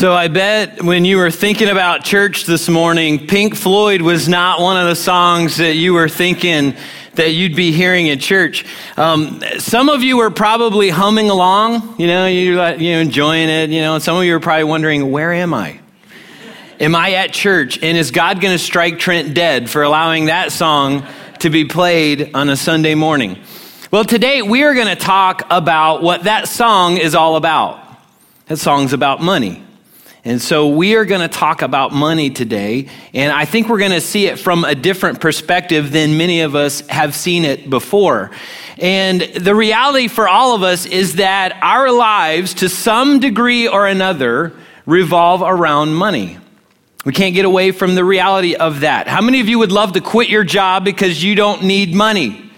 So I bet when you were thinking about church this morning, Pink Floyd was not one of the songs that you were thinking that you'd be hearing at church. Um, some of you were probably humming along, you know, you're you know, enjoying it, you know, and some of you are probably wondering, where am I? Am I at church? And is God going to strike Trent dead for allowing that song to be played on a Sunday morning? Well, today we are going to talk about what that song is all about. That song's about money. And so we are going to talk about money today, and I think we're going to see it from a different perspective than many of us have seen it before. And the reality for all of us is that our lives, to some degree or another, revolve around money. We can't get away from the reality of that. How many of you would love to quit your job because you don't need money?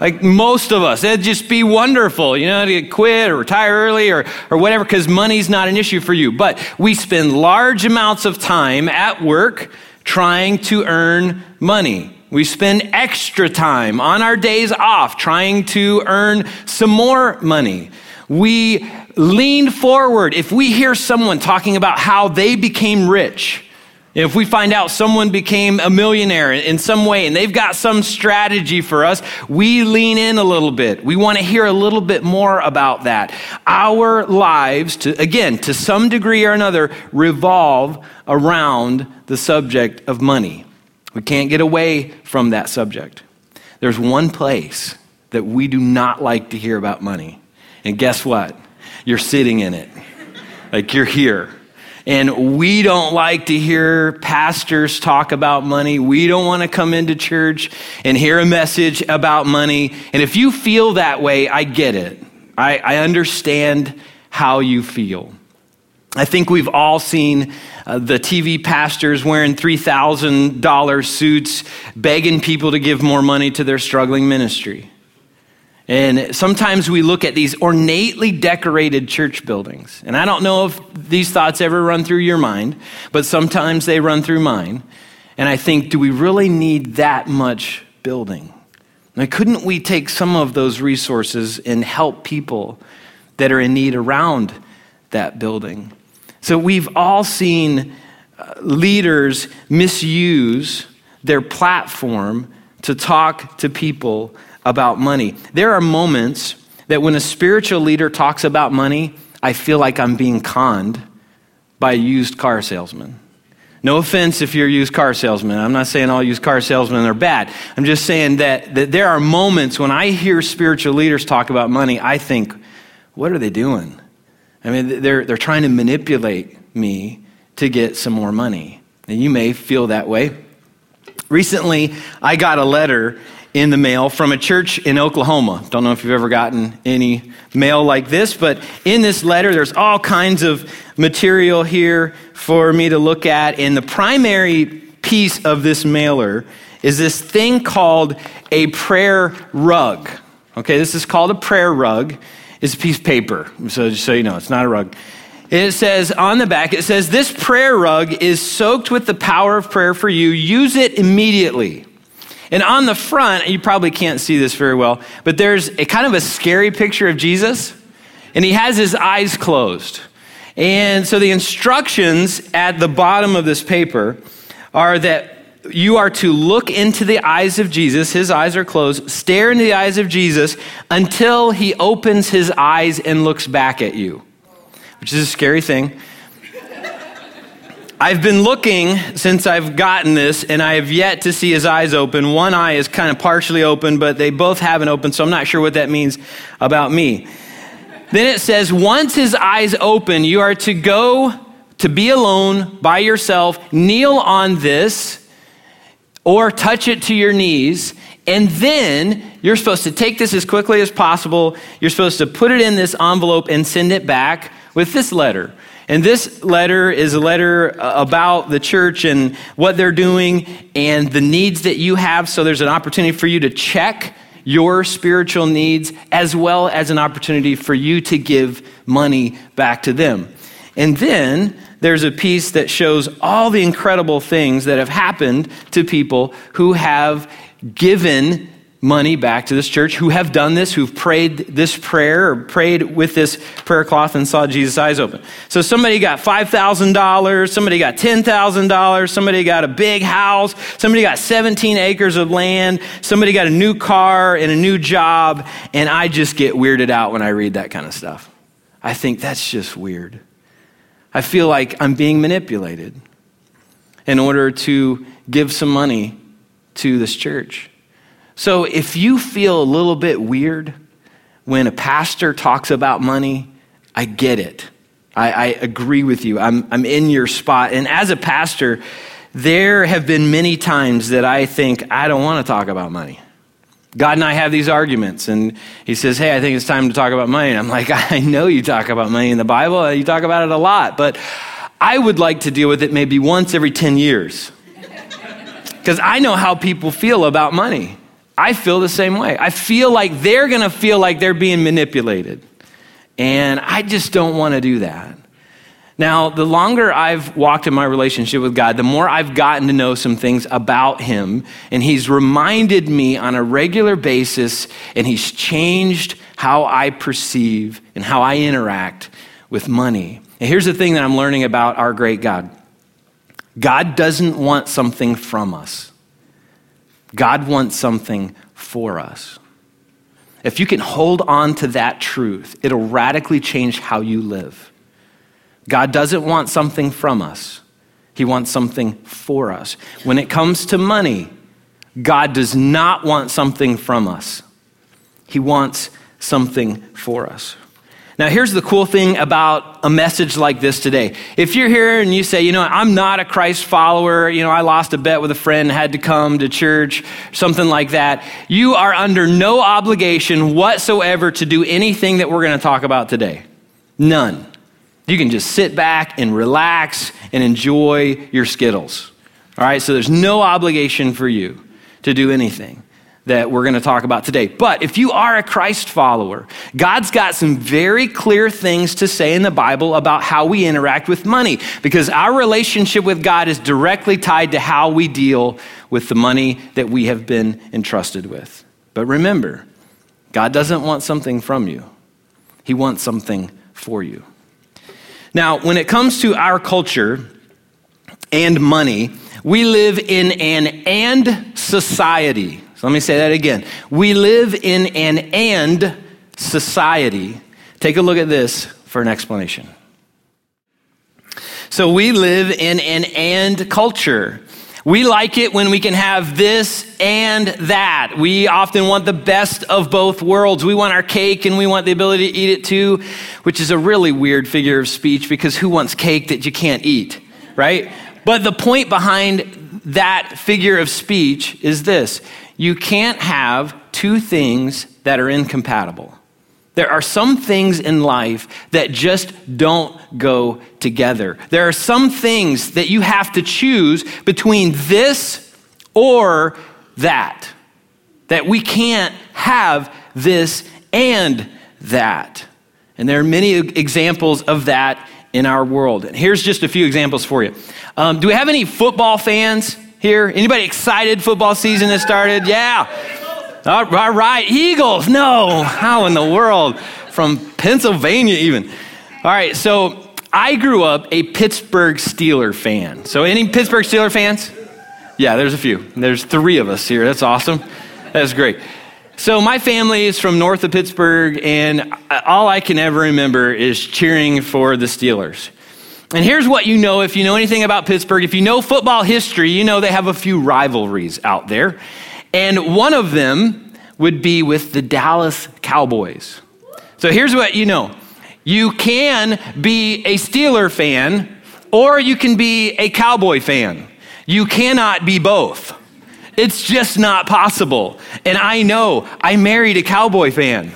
Like most of us, it'd just be wonderful, you know, to quit or retire early or, or whatever, because money's not an issue for you. But we spend large amounts of time at work trying to earn money. We spend extra time on our days off trying to earn some more money. We lean forward. If we hear someone talking about how they became rich, if we find out someone became a millionaire in some way and they've got some strategy for us, we lean in a little bit. We want to hear a little bit more about that. Our lives, to, again, to some degree or another, revolve around the subject of money. We can't get away from that subject. There's one place that we do not like to hear about money. And guess what? You're sitting in it. Like you're here. And we don't like to hear pastors talk about money. We don't want to come into church and hear a message about money. And if you feel that way, I get it. I, I understand how you feel. I think we've all seen uh, the TV pastors wearing $3,000 suits, begging people to give more money to their struggling ministry. And sometimes we look at these ornately decorated church buildings. And I don't know if these thoughts ever run through your mind, but sometimes they run through mine. And I think, do we really need that much building? Now, couldn't we take some of those resources and help people that are in need around that building? So we've all seen uh, leaders misuse their platform to talk to people about money. There are moments that when a spiritual leader talks about money, I feel like I'm being conned by a used car salesman. No offense if you're a used car salesman. I'm not saying all used car salesmen are bad. I'm just saying that, that there are moments when I hear spiritual leaders talk about money, I think, what are they doing? I mean, they're, they're trying to manipulate me to get some more money. And you may feel that way. Recently, I got a letter in the mail from a church in Oklahoma. Don't know if you've ever gotten any mail like this, but in this letter, there's all kinds of material here for me to look at. And the primary piece of this mailer is this thing called a prayer rug. Okay, this is called a prayer rug. It's a piece of paper, so just so you know, it's not a rug. It says on the back, it says, This prayer rug is soaked with the power of prayer for you. Use it immediately. And on the front, you probably can't see this very well, but there's a kind of a scary picture of Jesus, and he has his eyes closed. And so the instructions at the bottom of this paper are that you are to look into the eyes of Jesus, his eyes are closed, stare into the eyes of Jesus until he opens his eyes and looks back at you, which is a scary thing. I've been looking since I've gotten this, and I have yet to see his eyes open. One eye is kind of partially open, but they both haven't opened, so I'm not sure what that means about me. Then it says, once his eyes open, you are to go to be alone by yourself, kneel on this, or touch it to your knees, and then you're supposed to take this as quickly as possible. You're supposed to put it in this envelope and send it back with this letter. And this letter is a letter uh, about the church and what they're doing and the needs that you have. So there's an opportunity for you to check your spiritual needs as well as an opportunity for you to give money back to them. And then there's a piece that shows all the incredible things that have happened to people who have given money back to this church who have done this, who've prayed this prayer or prayed with this prayer cloth and saw Jesus' eyes open. So somebody got $5,000, somebody got $10,000, somebody got a big house, somebody got 17 acres of land, somebody got a new car and a new job, and I just get weirded out when I read that kind of stuff. I think that's just weird. I feel like I'm being manipulated in order to give some money to this church. So if you feel a little bit weird when a pastor talks about money, I get it. I, I, agree with you. I'm, I'm in your spot. And as a pastor, there have been many times that I think, I don't want to talk about money. God and I have these arguments, and he says, Hey, I think it's time to talk about money. And I'm like, I know you talk about money in the Bible, you talk about it a lot, but I would like to deal with it maybe once every 10 years. Because I know how people feel about money. I feel the same way. I feel like they're going to feel like they're being manipulated. And I just don't want to do that. Now, the longer I've walked in my relationship with God, the more I've gotten to know some things about Him. And He's reminded me on a regular basis, and He's changed how I perceive and how I interact with money. And here's the thing that I'm learning about our great God God doesn't want something from us. God wants something for us. If you can hold on to that truth, it'll radically change how you live. God doesn't want something from us, He wants something for us. When it comes to money, God does not want something from us, He wants something for us. Now, here's the cool thing about a message like this today. If you're here and you say, you know, I'm not a Christ follower, you know, I lost a bet with a friend, had to come to church, something like that, you are under no obligation whatsoever to do anything that we're going to talk about today. None. You can just sit back and relax and enjoy your Skittles. All right, so there's no obligation for you to do anything that we're going to talk about today. But if you are a Christ follower, God's got some very clear things to say in the Bible about how we interact with money because our relationship with God is directly tied to how we deal with the money that we have been entrusted with. But remember, God doesn't want something from you, He wants something for you. Now, when it comes to our culture and money, we live in an and society. So let me say that again. We live in an and society. Take a look at this for an explanation. So we live in an and culture. We like it when we can have this and that. We often want the best of both worlds. We want our cake and we want the ability to eat it too, which is a really weird figure of speech because who wants cake that you can't eat, right? But the point behind that figure of speech is this you can't have two things that are incompatible. There are some things in life that just don't go together. There are some things that you have to choose between this or that. That we can't have this and that. And there are many examples of that in our world. And here's just a few examples for you. Um, do we have any football fans? Here? Anybody excited football season has started? Yeah. All right, Eagles. No, how in the world? From Pennsylvania, even. All right, so I grew up a Pittsburgh Steeler fan. So, any Pittsburgh Steeler fans? Yeah, there's a few. There's three of us here. That's awesome. That's great. So, my family is from north of Pittsburgh, and uh, all I can ever remember is cheering for the Steelers. And here's what you know if you know anything about Pittsburgh. If you know football history, you know they have a few rivalries out there. And one of them would be with the Dallas Cowboys. So here's what you know you can be a Steeler fan, or you can be a Cowboy fan. You cannot be both. It's just not possible. And I know I married a Cowboy fan.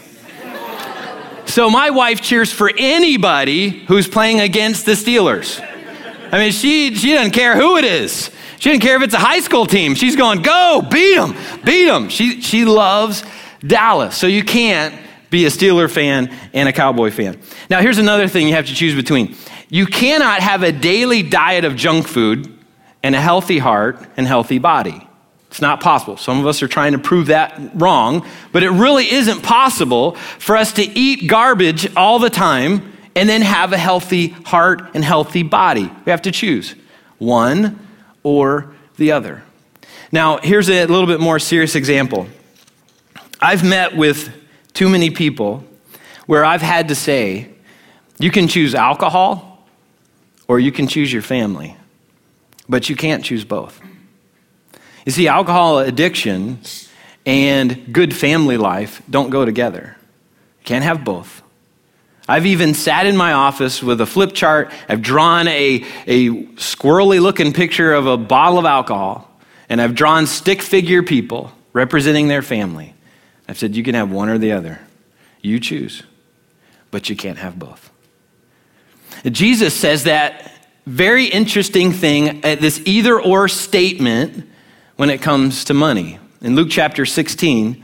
So my wife cheers for anybody who's playing against the Steelers. I mean, she, she doesn't care who it is. She doesn't care if it's a high school team. She's going, go, beat them, beat them. She, she loves Dallas. So you can't be a Steeler fan and a Cowboy fan. Now, here's another thing you have to choose between. You cannot have a daily diet of junk food and a healthy heart and healthy body. It's not possible. Some of us are trying to prove that wrong, but it really isn't possible for us to eat garbage all the time and then have a healthy heart and healthy body. We have to choose one or the other. Now, here's a little bit more serious example. I've met with too many people where I've had to say, you can choose alcohol or you can choose your family, but you can't choose both. You see, alcohol addiction and good family life don't go together. You can't have both. I've even sat in my office with a flip chart. I've drawn a, a squirrely looking picture of a bottle of alcohol, and I've drawn stick figure people representing their family. I've said, you can have one or the other. You choose, but you can't have both. Jesus says that very interesting thing, this either or statement when it comes to money. In Luke chapter 16,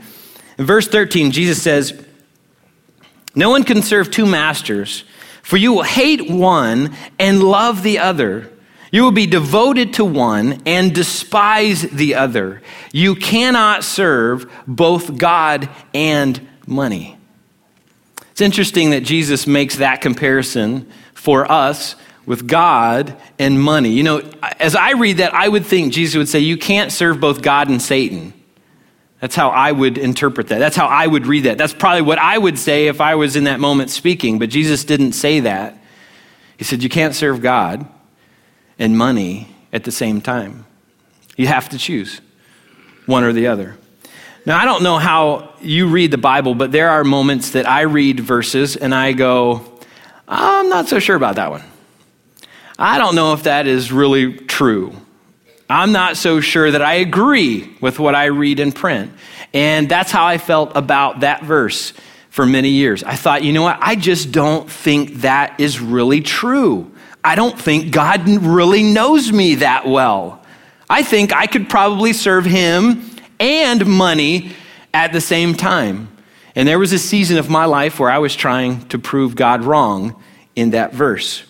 in verse 13, Jesus says, no one can serve two masters, for you will hate one and love the other. You will be devoted to one and despise the other. You cannot serve both God and money. It's interesting that Jesus makes that comparison for us with God and money. You know, as I read that, I would think Jesus would say, You can't serve both God and Satan. That's how I would interpret that. That's how I would read that. That's probably what I would say if I was in that moment speaking, but Jesus didn't say that. He said, You can't serve God and money at the same time. You have to choose one or the other. Now, I don't know how you read the Bible, but there are moments that I read verses and I go, I'm not so sure about that one. I don't know if that is really true. I'm not so sure that I agree with what I read in print. And that's how I felt about that verse for many years. I thought, you know what? I just don't think that is really true. I don't think God really knows me that well. I think I could probably serve Him and money at the same time. And there was a season of my life where I was trying to prove God wrong in that verse.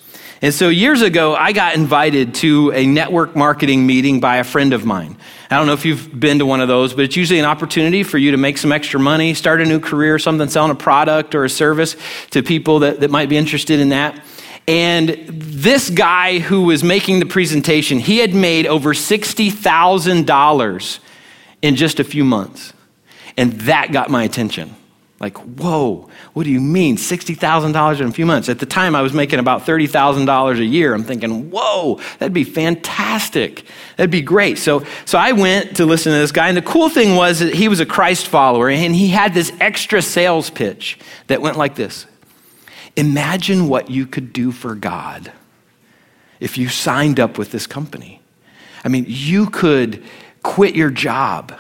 And so years ago, I got invited to a network marketing meeting by a friend of mine. I don't know if you've been to one of those, but it's usually an opportunity for you to make some extra money, start a new career, something, selling a product or a service to people that, that might be interested in that. And this guy who was making the presentation, he had made over $60,000 in just a few months. And that got my attention. Like, whoa, what do you mean? $60,000 in a few months. At the time, I was making about $30,000 a year. I'm thinking, whoa, that'd be fantastic. That'd be great. So, so I went to listen to this guy. And the cool thing was that he was a Christ follower, and he had this extra sales pitch that went like this Imagine what you could do for God if you signed up with this company. I mean, you could quit your job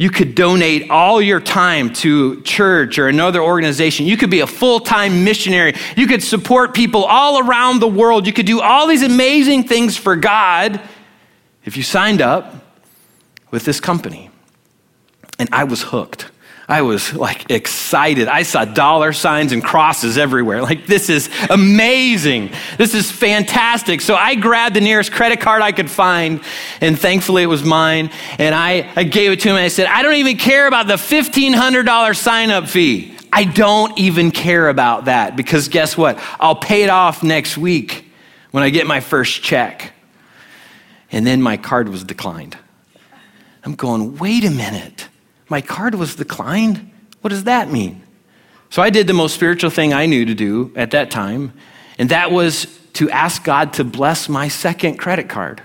you could donate all your time to church or another organization. You could be a full time missionary. You could support people all around the world. You could do all these amazing things for God if you signed up with this company. And I was hooked. I was like excited. I saw dollar signs and crosses everywhere. Like, this is amazing. This is fantastic. So I grabbed the nearest credit card I could find, and thankfully it was mine. And I, I gave it to him and I said, I don't even care about the $1,500 sign up fee. I don't even care about that because guess what? I'll pay it off next week when I get my first check. And then my card was declined. I'm going, wait a minute. My card was declined? What does that mean? So I did the most spiritual thing I knew to do at that time, and that was to ask God to bless my second credit card.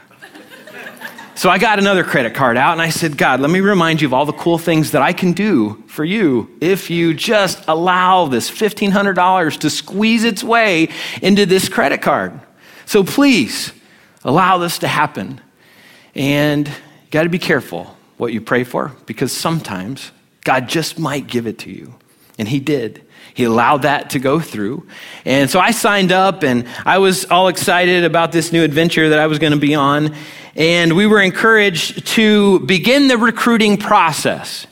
So I got another credit card out and I said, God, let me remind you of all the cool things that I can do for you if you just allow this $1,500 to squeeze its way into this credit card. So please allow this to happen. And you got to be careful what you pray for because sometimes God just might give it to you. And He did. He allowed that to go through. And so I signed up and I was all excited about this new adventure that I was going to be on. And we were encouraged to begin the recruiting process.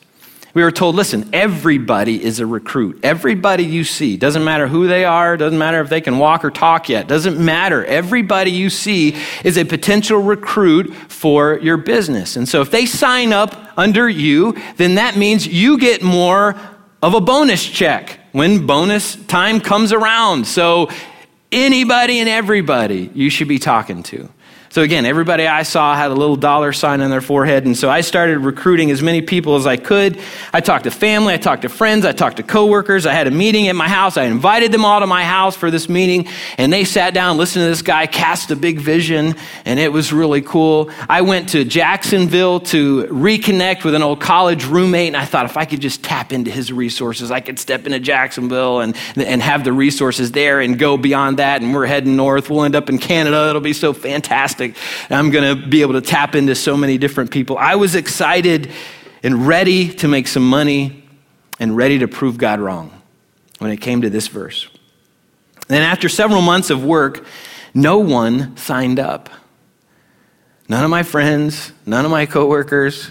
We were told, listen, everybody is a recruit. Everybody you see, doesn't matter who they are, doesn't matter if they can walk or talk yet, doesn't matter. Everybody you see is a potential recruit for your business. And so if they sign up under you, then that means you get more of a bonus check when bonus time comes around. So, anybody and everybody you should be talking to. So again, everybody I saw had a little dollar sign on their forehead. And so I started recruiting as many people as I could. I talked to family, I talked to friends, I talked to coworkers. I had a meeting at my house. I invited them all to my house for this meeting. And they sat down, listened to this guy cast a big vision. And it was really cool. I went to Jacksonville to reconnect with an old college roommate. And I thought if I could just tap into his resources, I could step into Jacksonville and, and have the resources there and go beyond that. And we're heading north. We'll end up in Canada. It'll be so fantastic fantastic. I'm going to be able to tap into so many different people. I was excited and ready to make some money and ready to prove God wrong when it came to this verse. Then, after several months of work, no one signed up. None of my friends, none of my coworkers,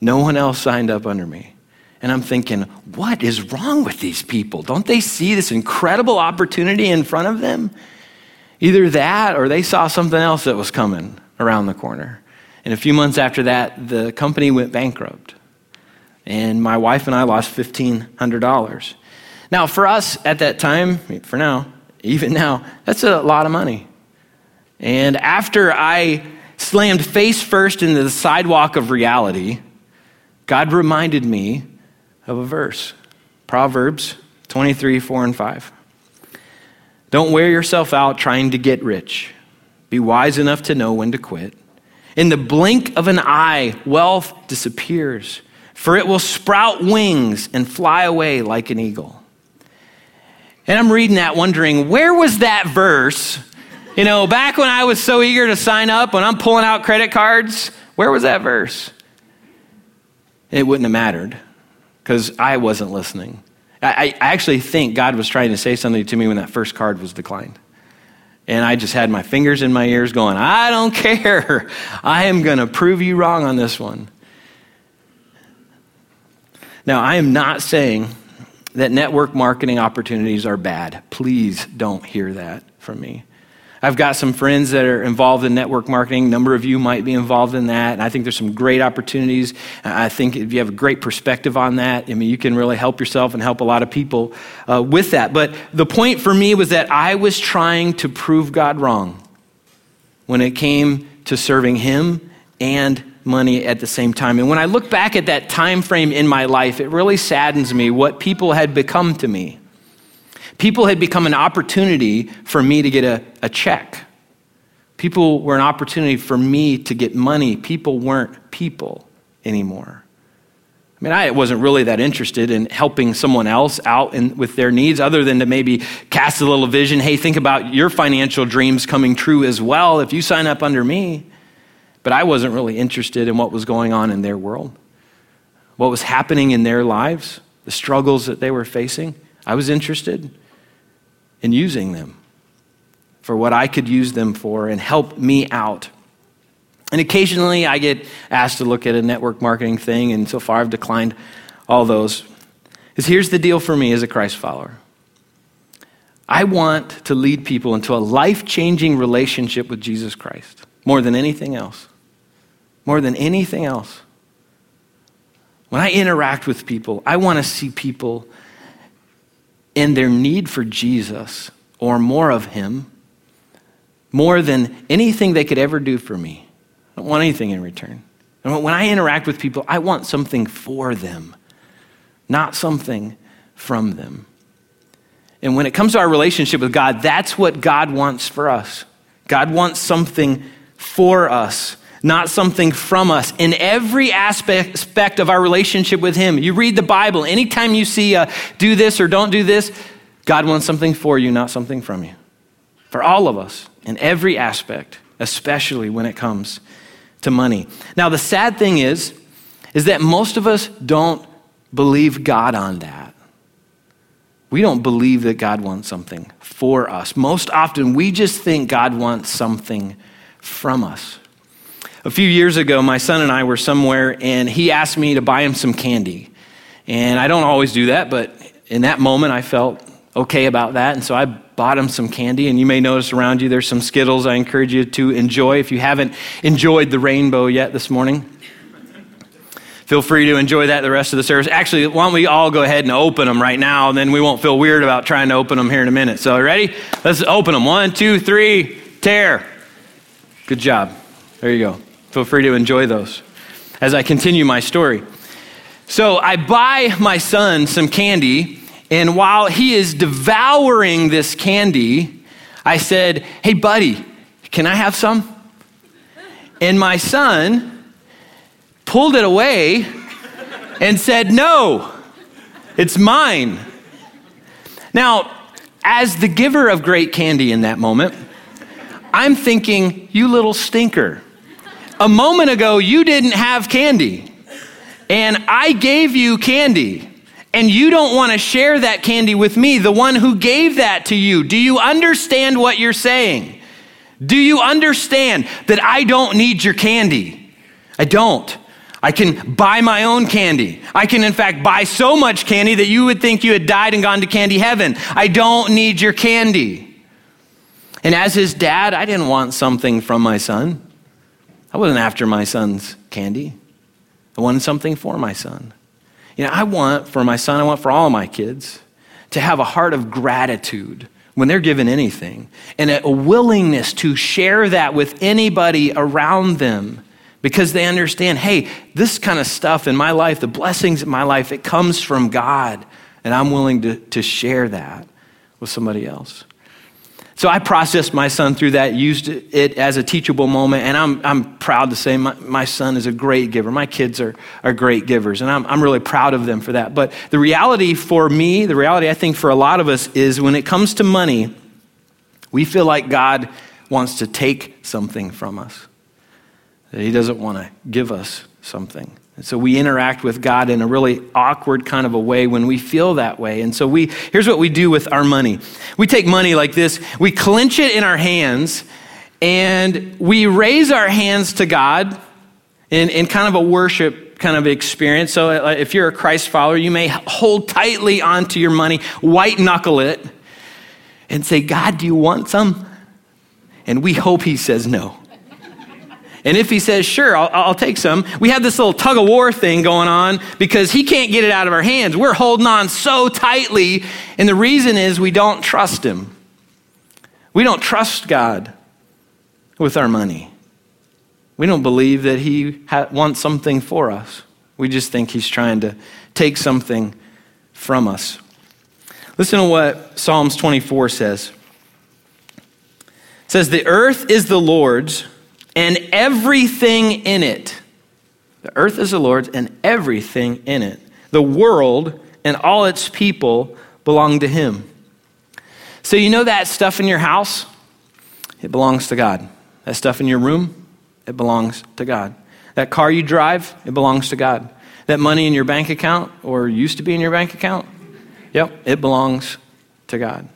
no one else signed up under me. And I'm thinking, what is wrong with these people? Don't they see this incredible opportunity in front of them? Either that or they saw something else that was coming around the corner. And a few months after that, the company went bankrupt. And my wife and I lost $1,500. Now, for us at that time, for now, even now, that's a lot of money. And after I slammed face first into the sidewalk of reality, God reminded me of a verse Proverbs 23, 4 and 5. Don't wear yourself out trying to get rich. Be wise enough to know when to quit. In the blink of an eye, wealth disappears, for it will sprout wings and fly away like an eagle. And I'm reading that wondering, where was that verse? You know, back when I was so eager to sign up, when I'm pulling out credit cards, where was that verse? It wouldn't have mattered because I wasn't listening. I, I actually think God was trying to say something to me when that first card was declined. And I just had my fingers in my ears going, I don't care. I am going to prove you wrong on this one. Now, I am not saying that network marketing opportunities are bad. Please don't hear that from me. I've got some friends that are involved in network marketing. A number of you might be involved in that. And I think there's some great opportunities. I think if you have a great perspective on that, I mean, you can really help yourself and help a lot of people uh, with that. But the point for me was that I was trying to prove God wrong when it came to serving Him and money at the same time. And when I look back at that time frame in my life, it really saddens me what people had become to me. People had become an opportunity for me to get a, a check. People were an opportunity for me to get money. People weren't people anymore. I mean, I wasn't really that interested in helping someone else out in, with their needs, other than to maybe cast a little vision. Hey, think about your financial dreams coming true as well if you sign up under me. But I wasn't really interested in what was going on in their world, what was happening in their lives, the struggles that they were facing. I was interested in using them for what I could use them for and help me out. And occasionally I get asked to look at a network marketing thing, and so far I've declined all those. Because here's the deal for me as a Christ follower I want to lead people into a life changing relationship with Jesus Christ more than anything else. More than anything else. When I interact with people, I want to see people in their need for Jesus or more of Him more than anything they could ever do for me. I don't want anything in return. And when I interact with people, I want something for them, not something from them. And when it comes to our relationship with God, that's what God wants for us. God wants something for us not something from us in every aspect of our relationship with Him. You read the Bible, anytime you see do this or don't do this, God wants something for you, not something from you. For all of us, in every aspect, especially when it comes to money. Now, the sad thing is, is that most of us don't believe God on that. We don't believe that God wants something for us. Most often, we just think God wants something from us. A few years ago, my son and I were somewhere, and he asked me to buy him some candy. And I don't always do that, but in that moment, I felt okay about that. And so I bought him some candy. And you may notice around you there's some Skittles I encourage you to enjoy if you haven't enjoyed the rainbow yet this morning. Feel free to enjoy that the rest of the service. Actually, why don't we all go ahead and open them right now, and then we won't feel weird about trying to open them here in a minute. So, ready? Let's open them. One, two, three, tear. Good job. There you go. Feel free to enjoy those as I continue my story. So, I buy my son some candy, and while he is devouring this candy, I said, Hey, buddy, can I have some? And my son, pulled it away and said, No, it's mine. Now, as the giver of great candy in that moment, I'm thinking, You little stinker. A moment ago, you didn't have candy, and I gave you candy. And you don't want to share that candy with me, the one who gave that to you. Do you understand what you're saying? Do you understand that I don't need your candy? I don't. I can buy my own candy. I can, in fact, buy so much candy that you would think you had died and gone to candy heaven. I don't need your candy. And as his dad, I didn't want something from my son. I wasn't after my son's candy. I wanted something for my son. You know, I want for my son, I want for all my kids to have a heart of gratitude when they're given anything and a willingness to share that with anybody around them because they understand hey, this kind of stuff in my life, the blessings in my life, it comes from God, and I'm willing to, to share that with somebody else. So I processed my son through that, used it as a teachable moment, and I'm, I'm proud to say my, my son is a great giver. My kids are, are great givers, and I'm, I'm really proud of them for that. But the reality for me, the reality I think for a lot of us is when it comes to money, we feel like God wants to take something from us that He doesn't want to give us something. And so we interact with God in a really awkward kind of a way when we feel that way. And so we here's what we do with our money. We take money like this, we clench it in our hands, and we raise our hands to God in, in kind of a worship kind of experience. So uh, if you're a Christ follower, you may hold tightly onto your money, white knuckle it, and say, God, do you want some? And we hope he says no. And if he says, sure, I'll, I'll, take some, we have this little tug of war thing going on because he can't get it out of our hands. We're holding on so tightly. And the reason is we don't trust him. We don't trust God with our money. We don't believe that he ha- wants something for us. We just think he's trying to take something from us. Listen to what Psalms 24 says. It says, The earth is the Lord's and everything in it. The earth is the Lord's and everything in it. The world and all its people belong to Him. So, you know that stuff in your house? It belongs to God. That stuff in your room? It belongs to God. That car you drive? It belongs to God. That money in your bank account or used to be in your bank account? Yep, it belongs to God.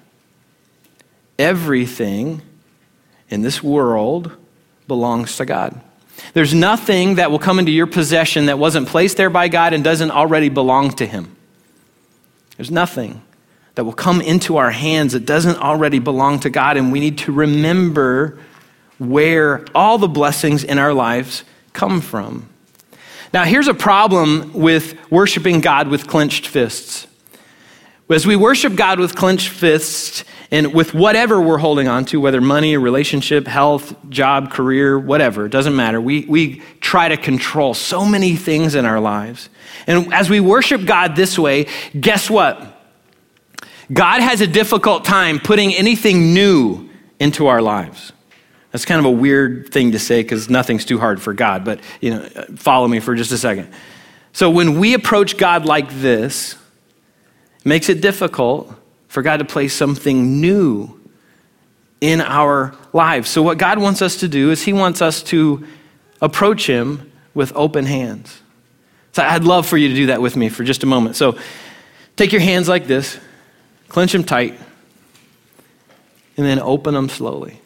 Everything in this world belongs to God. There's nothing that will come into your possession that wasn't placed there by God and doesn't already belong to Him. There's nothing that will come into our hands that doesn't already belong to God, and we need to remember where all the blessings in our lives come from. Now, here's a problem with worshiping God with clenched fists. As we worship God with clenched fists, and with whatever we're holding on to, whether money, relationship, health, job, career, whatever, it doesn't matter. We, we try to control so many things in our lives. And as we worship God this way, guess what? God has a difficult time putting anything new into our lives. That's kind of a weird thing to say because nothing's too hard for God, but you know, follow me for just a second. So when we approach God like this, makes it difficult for God to place something new in our lives. So, what God wants us to do is He wants us to approach Him with open hands. So, I'd love for you to do that with me for just a moment. So, take your hands like this, clench them tight, and then open them slowly.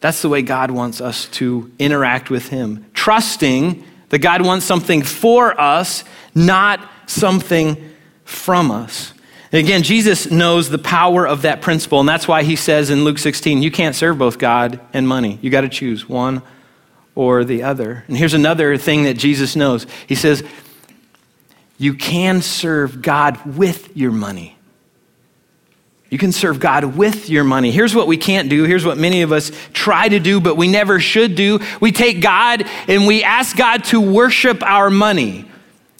That's the way God wants us to interact with Him, trusting that God wants something for us, not something from us. And again, Jesus knows the power of that principle, and that's why he says in Luke 16, you can't serve both God and money. You got to choose one or the other. And here's another thing that Jesus knows He says, You can serve God with your money. You can serve God with your money. Here's what we can't do. Here's what many of us try to do, but we never should do. We take God and we ask God to worship our money.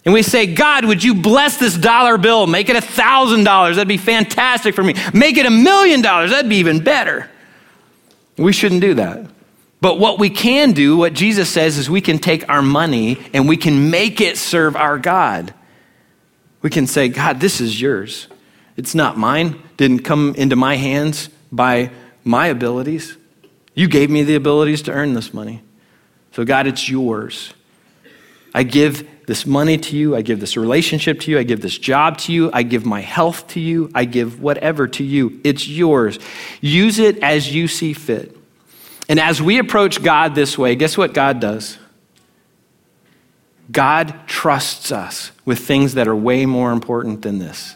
And we say, God, would you bless this dollar bill? Make it a $1,000. That'd be fantastic for me. Make it a million dollars. That'd be even better. We shouldn't do that. But what we can do, what Jesus says, is we can take our money and we can make it serve our God. We can say, God, this is yours. It's not mine, didn't come into my hands by my abilities. You gave me the abilities to earn this money. So, God, it's yours. I give this money to you. I give this relationship to you. I give this job to you. I give my health to you. I give whatever to you. It's yours. Use it as you see fit. And as we approach God this way, guess what God does? God trusts us with things that are way more important than this.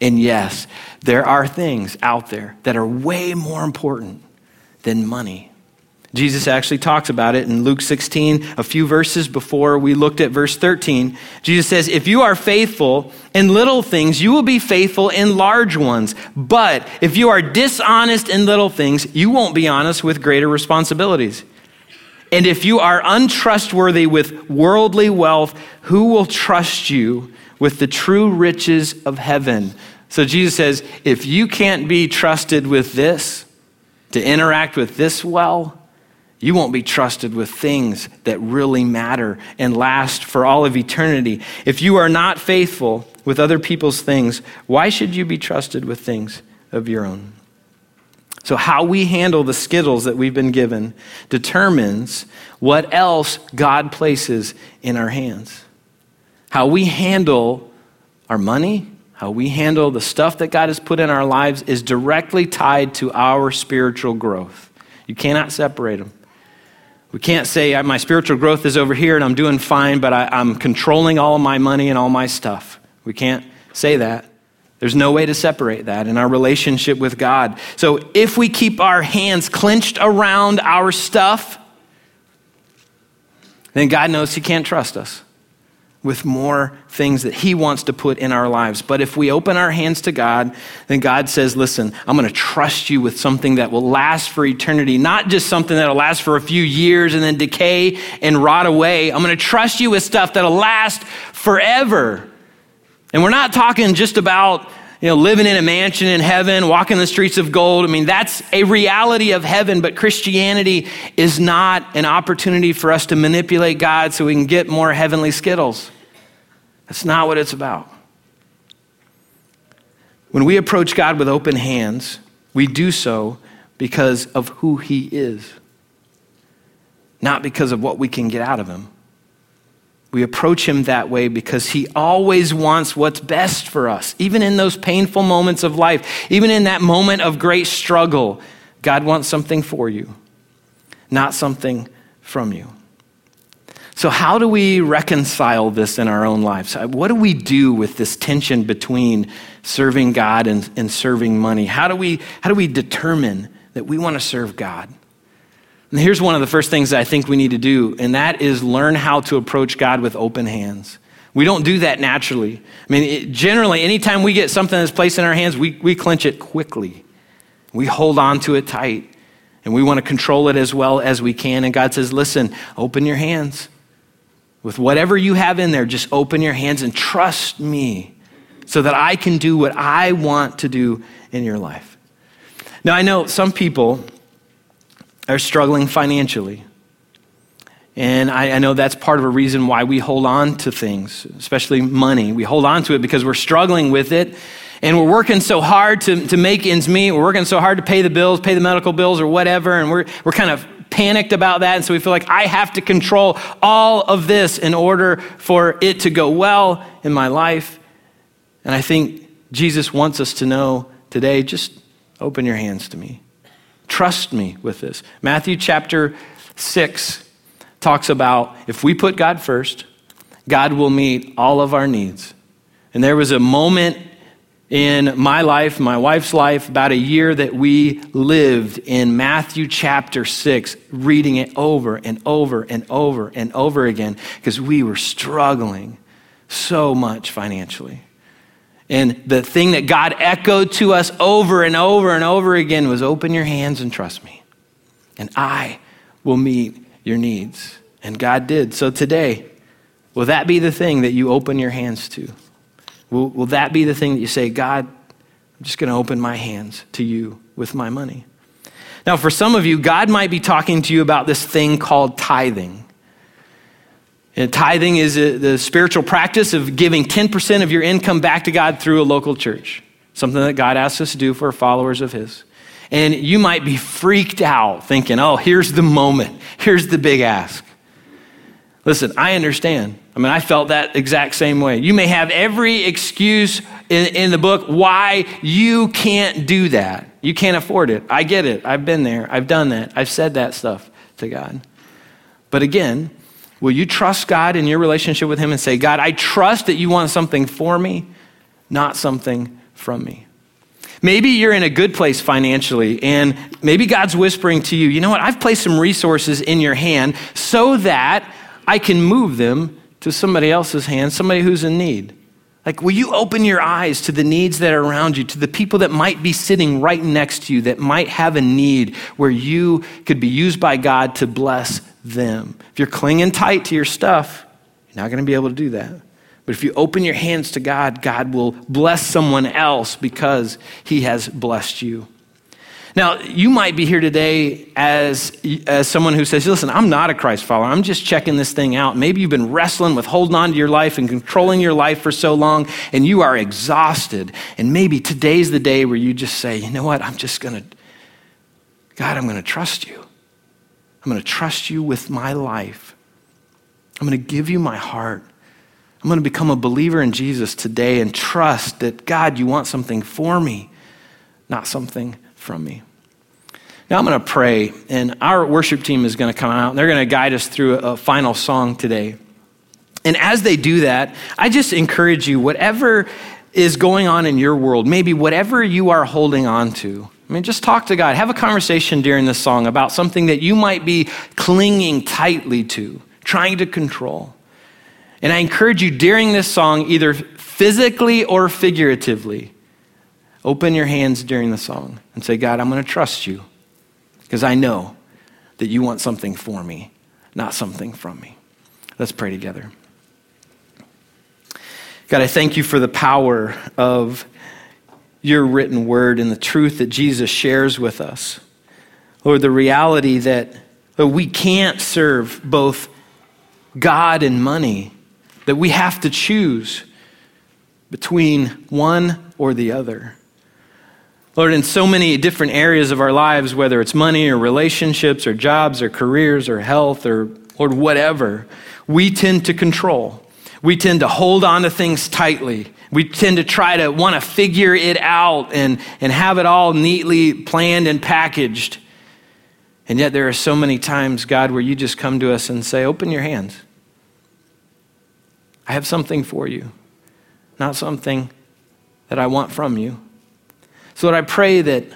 And yes, there are things out there that are way more important than money. Jesus actually talks about it in Luke 16, a few verses before we looked at verse 13. Jesus says, If you are faithful in little things, you will be faithful in large ones. But if you are dishonest in little things, you won't be honest with greater responsibilities. And if you are untrustworthy with worldly wealth, who will trust you with the true riches of heaven? So Jesus says, if you can't be trusted with this, to interact with this well, you won't be trusted with things that really matter and last for all of eternity. If you are not faithful with other people's things, why should you be trusted with things of your own? So, how we handle the skittles that we've been given determines what else God places in our hands. How we handle our money, how we handle the stuff that God has put in our lives is directly tied to our spiritual growth. You cannot separate them. We can't say my spiritual growth is over here and I'm doing fine, but I, am controlling all my money and all my stuff. We can't say that. There's no way to separate that in our relationship with God. So if we keep our hands clenched around our stuff, then God knows He can't trust us with more things that He wants to put in our lives. But if we open our hands to God, then God says, Listen, I'm going to trust you with something that will last for eternity, not just something that'll last for a few years and then decay and rot away. I'm going to trust you with stuff that'll last forever. And we're not talking just about you know, living in a mansion in heaven, walking the streets of gold. I mean, that's a reality of heaven, but Christianity is not an opportunity for us to manipulate God so we can get more heavenly skittles. That's not what it's about. When we approach God with open hands, we do so because of who He is, not because of what we can get out of Him. We approach him that way because he always wants what's best for us. Even in those painful moments of life, even in that moment of great struggle, God wants something for you, not something from you. So, how do we reconcile this in our own lives? What do we do with this tension between serving God and, and serving money? How do, we, how do we determine that we want to serve God? And here's one of the first things I think we need to do, and that is learn how to approach God with open hands. We don't do that naturally. I mean, it, generally, anytime we get something that's placed in our hands, we, we clench it quickly. We hold on to it tight, and we want to control it as well as we can. And God says, listen, open your hands. With whatever you have in there, just open your hands and trust me so that I can do what I want to do in your life. Now, I know some people are struggling financially. And I, I, know that's part of a reason why we hold on to things, especially money. We hold on to it because we're struggling with it. And we're working so hard to, to make ends meet. We're working so hard to pay the bills, pay the medical bills, or whatever. And we're, we're kind of panicked about that. And so we feel like I have to control all of this in order for it to go well in my life. And I think Jesus wants us to know today just open your hands to me. Trust me with this. Matthew chapter 6 talks about if we put God first, God will meet all of our needs. And there was a moment in my life, my wife's life, about a year that we lived in Matthew chapter 6, reading it over and over and over and over again because we were struggling so much financially. And the thing that God echoed to us over and over and over again was open your hands and trust me, and I will meet your needs. And God did. So today, will that be the thing that you open your hands to? Will, will that be the thing that you say, God, I'm just going to open my hands to you with my money? Now, for some of you, God might be talking to you about this thing called tithing. And tithing is a, the spiritual practice of giving 10% of your income back to God through a local church, something that God asks us to do for followers of His. And you might be freaked out thinking, oh, here's the moment, here's the big ask. Listen, I understand. I mean, I felt that exact same way. You may have every excuse in, in, the book why you can't do that. You can't afford it. I get it. I've been there. I've done that. I've said that stuff to God. But again, will you trust God in your relationship with Him and say, God, I trust that you want something for me, not something from me? Maybe you're in a good place financially, and maybe God's whispering to you, you know what? I've placed some resources in your hand so that I can move them to somebody else's hand, somebody who's in need. Like, will you open your eyes to the needs that are around you, to the people that might be sitting right next to you, that might have a need where you could be used by God to bless them? If you're clinging tight to your stuff, you're not going to be able to do that. But if you open your hands to God, God will bless someone else because He has blessed you. Now, you might be here today as, as someone who says, Listen, I'm not a Christ follower. I'm just checking this thing out. Maybe you've been wrestling with holding on to your life and controlling your life for so long, and you are exhausted. And maybe today's the day where you just say, You know what? I'm just going to, God, I'm going to trust you. I'm going to trust you with my life. I'm going to give you my heart. I'm going to become a believer in Jesus today and trust that, God, you want something for me, not something from me. Now I'm going to pray, and our worship team is going to come out, and they're going to guide us through a, final song today. And as they do that, I just encourage you, whatever is going on in your world, maybe whatever you are holding on to, I mean, just talk to God. Have a conversation during this song about something that you might be clinging tightly to, trying to control. And I encourage you during this song, either physically or figuratively, Open your hands during the song and say, God, I'm going to trust you because I know that you want something for me, not something from me. Let's pray together. God, I thank you for the power of your written word and the truth that Jesus shares with us. Lord, the reality that we can't serve both God and money, that we have to choose between one or the other. Lord, in so many different areas of our lives, whether it's money or relationships or jobs or careers or health or, Lord, whatever, we tend to control. We tend to hold on to things tightly. We tend to try to want to figure it out and, and have it all neatly planned and packaged. And yet, there are so many times, God, where you just come to us and say, Open your hands. I have something for you, not something that I want from you. So, Lord, I pray that,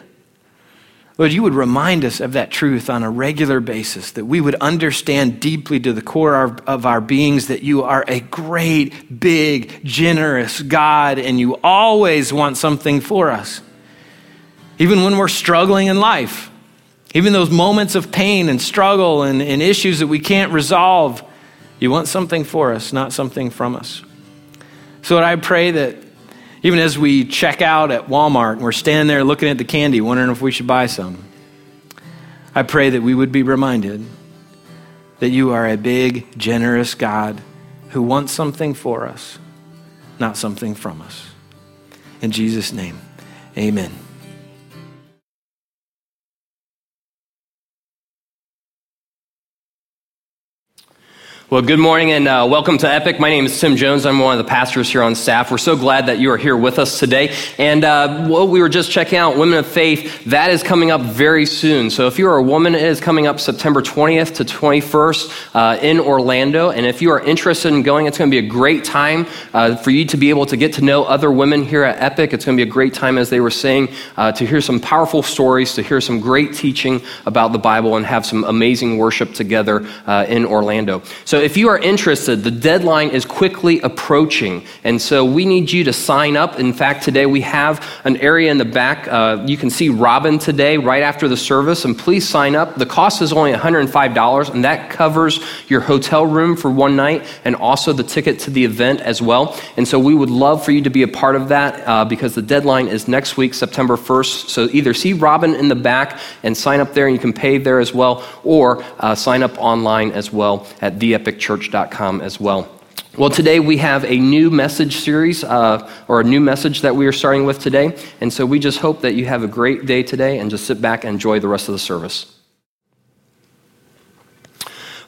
Lord, you would remind us of that truth on a regular basis, that we would understand deeply to the core of our beings that you are a great, big, generous God, and you always want something for us. Even when we're struggling in life, even those moments of pain and struggle and, and issues that we can't resolve, you want something for us, not something from us. So, I pray that even as we check out at Walmart and we're standing there looking at the candy, wondering if we should buy some, I pray that we would be reminded that you are a big, generous God who wants something for us, not something from us. In Jesus' name, amen. Well, good morning and uh, welcome to Epic. My name is Tim Jones. I'm one of the pastors here on staff. We're so glad that you are here with us today. And uh, what we were just checking out, Women of Faith, that is coming up very soon. So if you are a woman, it is coming up September 20th to 21st uh, in Orlando. And if you are interested in going, it's going to be a great time uh, for you to be able to get to know other women here at Epic. It's going to be a great time, as they were saying, uh, to hear some powerful stories, to hear some great teaching about the Bible, and have some amazing worship together uh, in Orlando. So so if you are interested, the deadline is quickly approaching. And so we need you to sign up. In fact, today we have an area in the back. Uh, you can see Robin today right after the service. And please sign up. The cost is only $105, and that covers your hotel room for one night and also the ticket to the event as well. And so we would love for you to be a part of that uh, because the deadline is next week, September 1st. So either see Robin in the back and sign up there, and you can pay there as well, or uh, sign up online as well at the epicchurch.com as well. Well, today we have a new message series, uh, or a new message that we are starting with today. And so we just hope that you have a great day today and just sit back and enjoy the rest of the service.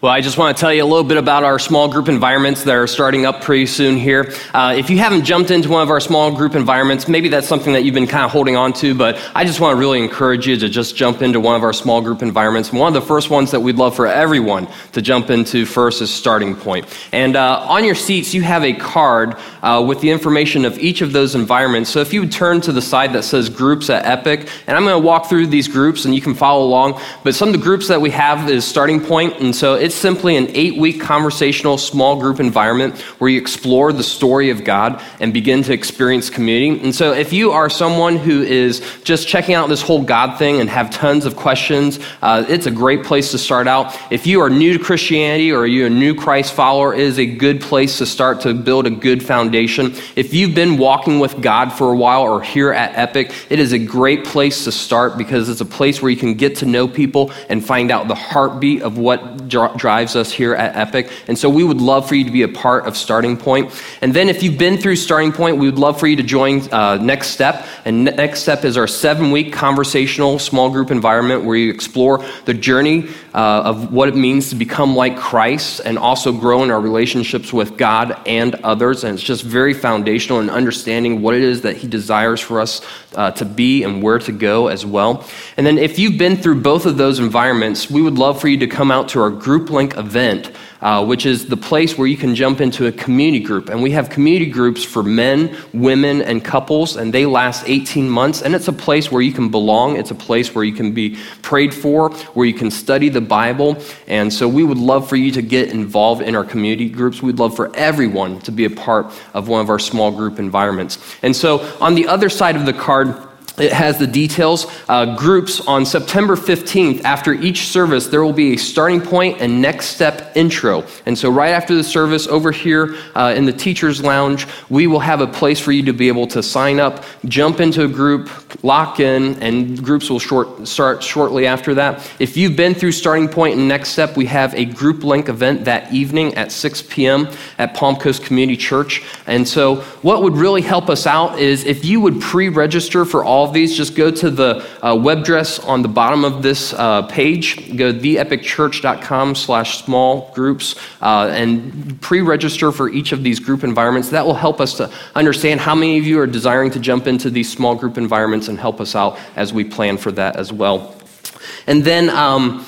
Well, I just want to tell you a little bit about our small group environments that are starting up pretty soon here. Uh, if you haven't jumped into one of our small group environments, maybe that's something that you've been kind of holding on to, but I just want to really encourage you to just jump into one of our small group environments. One of the first ones that we'd love for everyone to jump into first is Starting Point. And uh, on your seats, you have a card uh, with the information of each of those environments. So if you would turn to the side that says Groups at Epic, and I'm going to walk through these groups and you can follow along, but some of the groups that we have is Starting Point, and so it's simply an eight week conversational small group environment where you explore the story of God and begin to experience community. And so, if you are someone who is just checking out this whole God thing and have tons of questions, uh, it's a great place to start out. If you are new to Christianity or you're a new Christ follower, it is a good place to start to build a good foundation. If you've been walking with God for a while or here at Epic, it is a great place to start because it's a place where you can get to know people and find out the heartbeat of what drives us here at Epic. And so we would love for you to be a part of Starting Point. And then if you've been through Starting Point, we would love for you to join uh, Next Step. And Next Step is our seven week conversational small group environment where you explore the journey uh, of what it means to become like Christ and also grow in our relationships with God and others. And it's just very foundational in understanding what it is that He desires for us uh, to be and where to go as well. And then if you've been through both of those environments, we would love for you to come out to our group link event uh, which is the place where you can jump into a community group. And we have community groups for men, women, and couples, and they last 18 months. And it's a place where you can belong, it's a place where you can be prayed for, where you can study the Bible. And so we would love for you to get involved in our community groups. We'd love for everyone to be a part of one of our small group environments. And so on the other side of the card, it has the details. Uh, groups on September 15th, after each service, there will be a starting point and next step intro. And so, right after the service, over here uh, in the teacher's lounge, we will have a place for you to be able to sign up, jump into a group, lock in, and groups will short, start shortly after that. If you've been through starting point and next step, we have a group link event that evening at 6 p.m. at Palm Coast Community Church. And so, what would really help us out is if you would pre register for all these, just go to the uh, web address on the bottom of this uh, page. Go to theepicchurch.com slash small groups uh, and pre-register for each of these group environments. That will help us to understand how many of you are desiring to jump into these small group environments and help us out as we plan for that as well. And then... Um,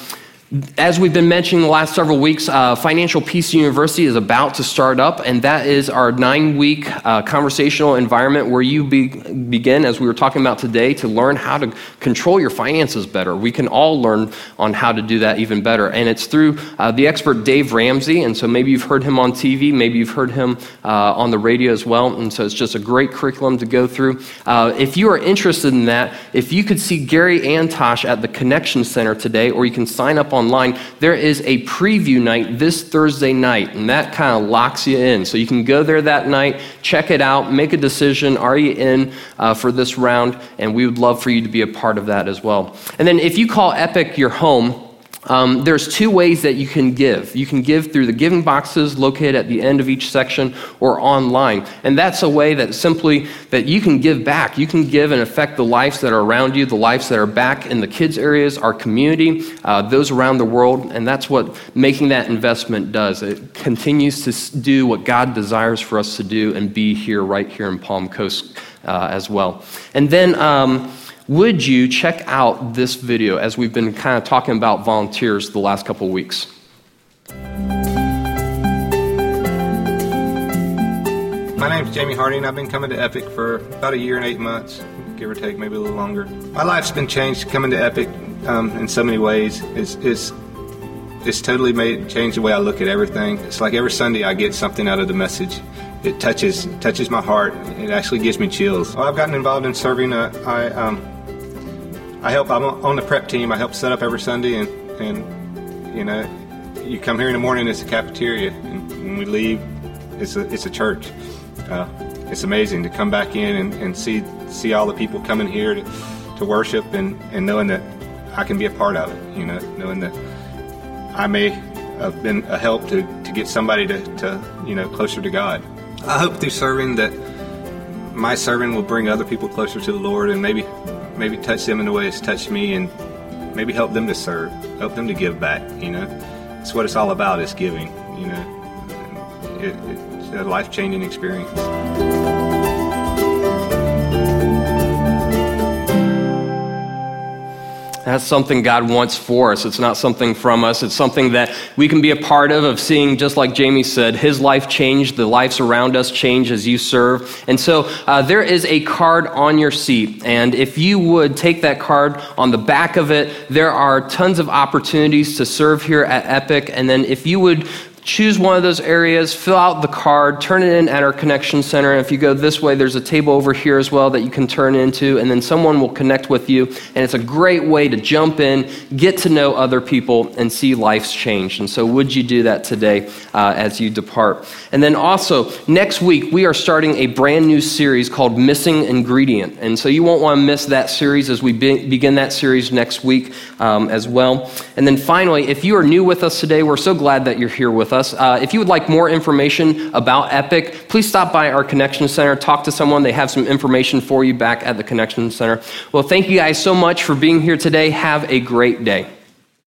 as we've been mentioning the last several weeks, uh, Financial Peace University is about to start up, and that is our nine week uh, conversational environment where you be, begin, as we were talking about today, to learn how to control your finances better. We can all learn on how to do that even better. And it's through uh, the expert Dave Ramsey, and so maybe you've heard him on TV, maybe you've heard him uh, on the radio as well, and so it's just a great curriculum to go through. Uh, if you are interested in that, if you could see Gary Antosh at the Connection Center today, or you can sign up on online, there is a preview night this Thursday night, and that kind of locks you in. So you can go there that night, check it out, make a decision. Are you in uh, for this round? And we would love for you to be a part of that as well. And then if you call Epic your home, Um, there's two ways that you can give. You can give through the giving boxes located at the end of each section or online. And that's a way that simply that you can give back. You can give and affect the lives that are around you, the lives that are back in the kids areas, our community, uh, those around the world. And that's what making that investment does. It continues to do what God desires for us to do and be here, right here in Palm Coast uh, as well. And then, um, would you check out this video as we've been kind of talking about volunteers the last couple of weeks? My name's Jamie Harding. I've been coming to Epic for about a year and eight months, give or take, maybe a little longer. My life's been changed coming to Epic um, in so many ways. It's, it's, it's totally made changed the way I look at everything. It's like every Sunday I get something out of the message. It touches touches my heart. It actually gives me chills. Well, I've gotten involved in serving. Uh, I um, I help. I'm on the prep team. I help set up every Sunday, and and you know, you come here in the morning. It's a cafeteria, and when we leave, it's a it's a church. Uh, it's amazing to come back in and, and see see all the people coming here to, to worship, and, and knowing that I can be a part of it. You know, knowing that I may have been a help to, to get somebody to, to you know closer to God. I hope through serving that my serving will bring other people closer to the Lord, and maybe maybe touch them in the way it's touched me and maybe help them to serve, help them to give back, you know. It's what it's all about is giving, you know. It, it's a life-changing experience. That's something God wants for us. It's not something from us. It's something that we can be a part of, of seeing, just like Jamie said, his life change, the lives around us change as you serve. And so uh, there is a card on your seat. And if you would take that card on the back of it, there are tons of opportunities to serve here at Epic. And then if you would choose one of those areas, fill out the card, turn it in at our connection center. And if you go this way, there's a table over here as well that you can turn into, and then someone will connect with you. And it's a great way to jump in, get to know other people, and see life's change. And so, would you do that today uh, as you depart? And then also, next week, we are starting a brand new series called Missing Ingredient. And so, you won't want to miss that series as we be- begin that series next week um, as well. And then finally, if you are new with us today, we're so glad that you're here with with us. Uh, if you would like more information about Epic, please stop by our Connection Center, talk to someone. They have some information for you back at the Connection Center. Well, thank you guys so much for being here today. Have a great day.